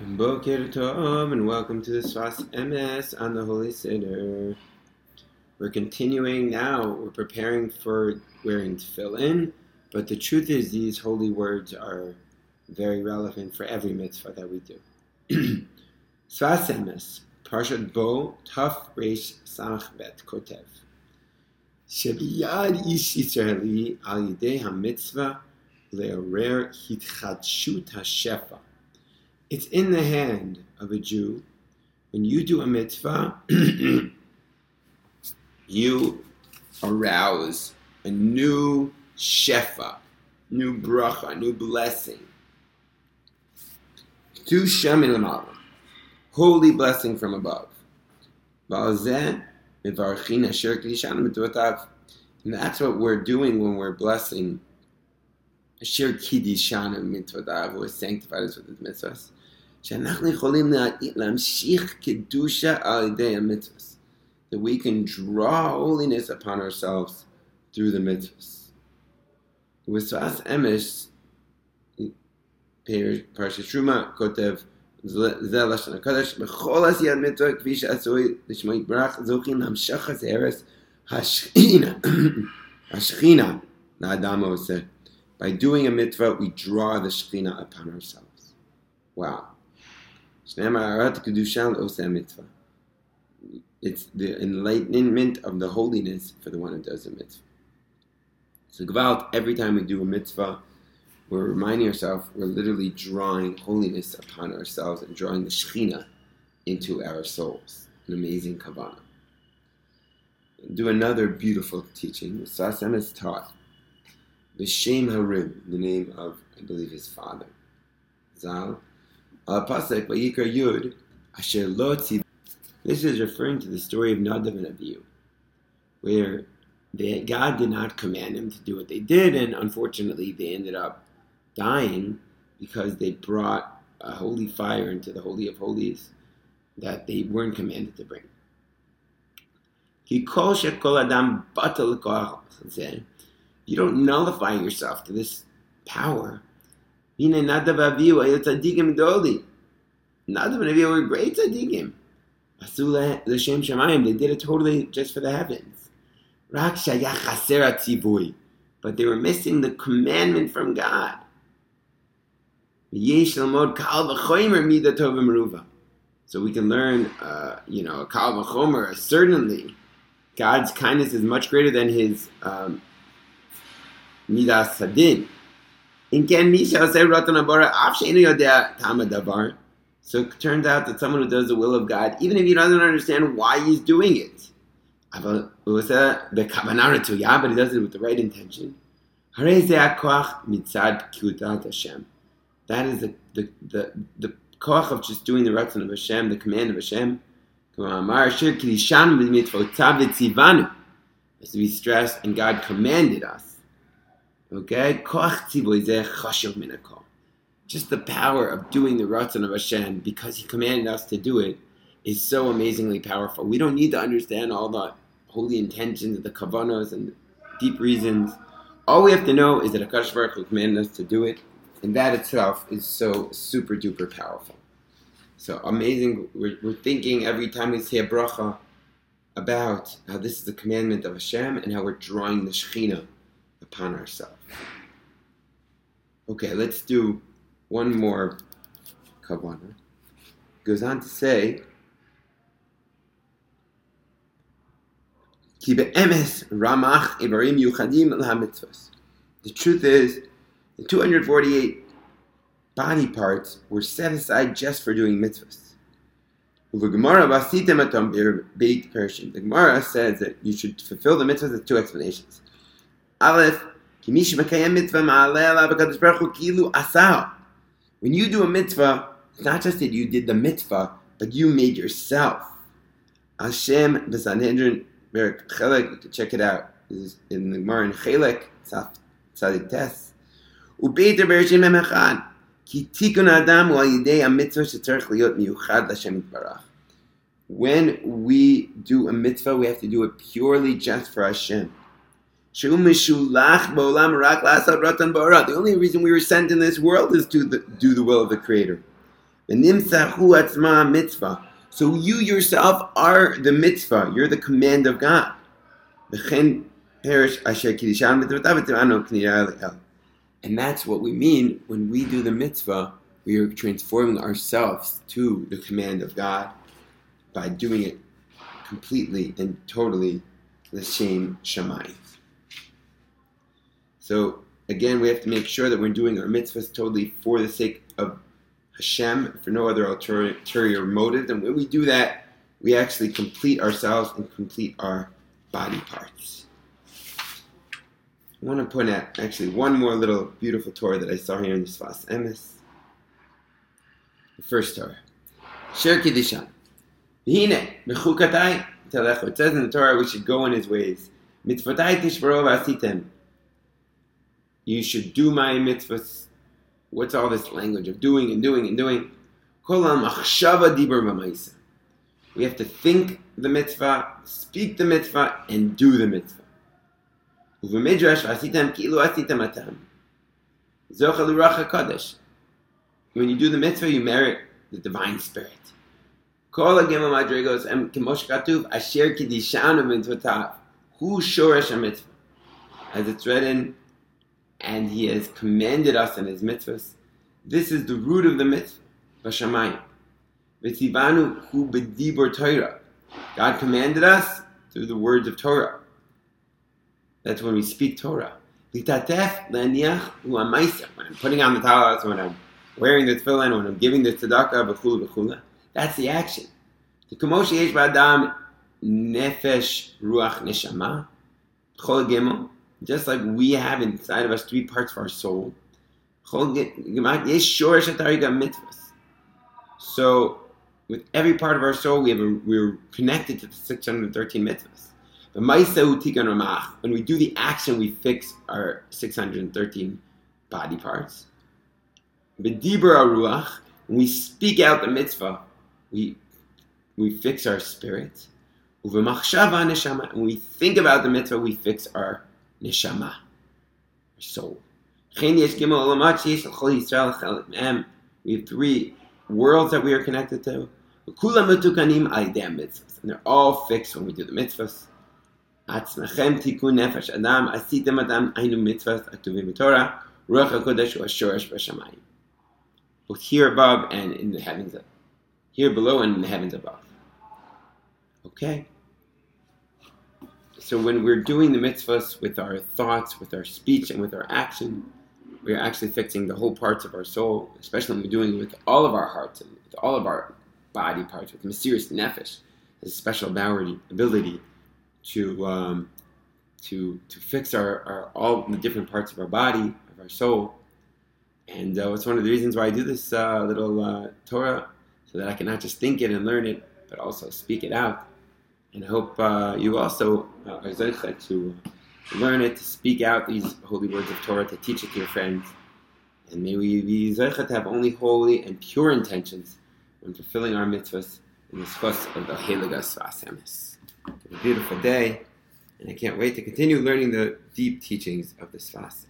Boker Tov, and welcome to the Sfas Emes on the Holy Siddur. We're continuing now. We're preparing for wearing tefillin, but the truth is, these holy words are very relevant for every mitzvah that we do. Sfas Emes, Parshat Bo, Taf Reish Sach Bet Kotev. Shebiyad Ish Israeli al Yidei HaMitzvah Le'orer Hitchadshut HaShefa. It's in the hand of a Jew. When you do a mitzvah, you arouse a new shefa, new bracha, new blessing. To Shemin holy blessing from above. And that's what we're doing when we're blessing Asher Kiddishana Mitzvadav, who is sanctified with his mitzvahs. שאנחנו יכולים להמשיך קדושה על ידי המצווה. That we can draw holiness upon ourselves through the mitzvahs. וסבס אמש, פרשת תרומה, כותב, זה לשון הקודש, בכל עשיית מצווה כפי שעשוי לשמו יתברך, זוכים להמשך הזרס השכינה, השכינה לאדם העושה. By doing a mitzvah, we draw the Shekhinah upon ourselves. Wow. It's the enlightenment of the holiness for the one who does a mitzvah. So, Gvalt, every time we do a mitzvah, we're reminding ourselves we're literally drawing holiness upon ourselves and drawing the Shekhinah into our souls. An amazing Kavanah. Do another beautiful teaching. Sasem is taught B'Shem Harim, the name of, I believe, his father. Zal. Al Pasek, Vayikar Yud, Asher This is referring to the story of Nadav and Abihu, where they, God did not command them to do what they did, and unfortunately, they ended up dying because they brought a holy fire into the Holy of Holies that they weren't commanded to bring. He calls Shekol Adam Batal you don't nullify yourself to this power. Nadav Avihu Nadav and Avihu were great tzaddikim. Asula l'shem shamayim. They did it totally just for the heavens. Rak shayach But they were missing the commandment from God. Yesh lamod kal v'chomer midatov meruva. So we can learn, uh, you know, kal v'chomer. Certainly, God's kindness is much greater than His um, midas hadin. So it turns out that someone who does the will of God, even if he doesn't understand why he's doing it, but he does it with the right intention. That is the the the, the koach of just doing the ratzon of Hashem, the command of Hashem. As we stress, and God commanded us. Okay? Just the power of doing the Ratzon of Hashem because He commanded us to do it is so amazingly powerful. We don't need to understand all the holy intentions, of the kavanos, and the deep reasons. All we have to know is that Akash Baruch Hu commanded us to do it, and that itself is so super duper powerful. So amazing. We're, we're thinking every time we say a bracha about how this is the commandment of Hashem and how we're drawing the Shekhinah upon ourselves. Okay, let's do one more kavanah. Goes on to say, The truth is, the 248 body parts were set aside just for doing mitzvahs. The Gemara says that you should fulfill the mitzvahs with two explanations. Aleph, when you do a mitzvah, it's not just that you did the mitzvah, but you made yourself. Hashem b'sanhedrin Merek Chelek, you can check it out. This is in the Gemara in Chelek, Tzadik Tes. Ubeiter ki tikun adam yidei ha-mitzvah miyuchad l'Hashem Yitbarach. When we do a mitzvah, we have to do it purely just for Hashem. The only reason we were sent in this world is to the, do the will of the Creator. So you yourself are the mitzvah. You're the command of God. And that's what we mean when we do the mitzvah. We are transforming ourselves to the command of God by doing it completely and totally the same shamayim. So again, we have to make sure that we're doing our mitzvahs totally for the sake of Hashem, for no other ulterior motive. And when we do that, we actually complete ourselves and complete our body parts. I want to point out actually one more little beautiful Torah that I saw here in the Sfas Emes. The first Torah. Sher Kiddishan. Hine, mechukatai, telecho. It says in the Torah we should go in his ways. Mitzvotai tishbarov asitem. You should do my mitzvahs. What's all this language of doing and doing and doing? We have to think the mitzvah, speak the mitzvah, and do the mitzvah. When you do the mitzvah, you merit the divine spirit. Who shoresh mitzvah? As it's read in and he has commanded us in his mitzvahs. This is the root of the mitzvah, Vashamayim. V'tzivanu hu Torah. God commanded us through the words of Torah. That's when we speak Torah. Hu When I'm putting on the talis, when I'm wearing the tefillin, when I'm giving the tzedakah, b'chula b'chula. That's the action. The kamoshi yesh ba'adam nefesh ruach neshama. Chol gimel. Just like we have inside of us three parts of our soul. So, with every part of our soul, we have a, we're connected to the 613 mitzvahs. When we do the action, we fix our 613 body parts. When we speak out the mitzvah, we, we fix our spirit. When we think about the mitzvah, we fix our neshama, soul. We have three worlds that we are connected to. And they're all fixed when we do the mitzvahs. עצמכם תיקון נפש אדם, עשיתם אדם, היינו מצוות הכתובים בתורה, רוח הקודש הוא השורש בשמיים. Both here above and in the heavens, here below and in the heavens above. Okay? So when we're doing the mitzvahs with our thoughts, with our speech, and with our action, we're actually fixing the whole parts of our soul, especially when we're doing it with all of our hearts and with all of our body parts, with mysterious nefesh, has a special ability to um, to to fix our, our all the different parts of our body, of our soul. And uh, it's one of the reasons why I do this uh, little uh, Torah, so that I can not just think it and learn it, but also speak it out. And hope uh, you also uh, are zeichet to learn it, to speak out these holy words of Torah, to teach it to your friends. And may we be zeichet to have only holy and pure intentions when fulfilling our mitzvahs in the fuss of the Heligas Vasemis. A beautiful day, and I can't wait to continue learning the deep teachings of the Sfas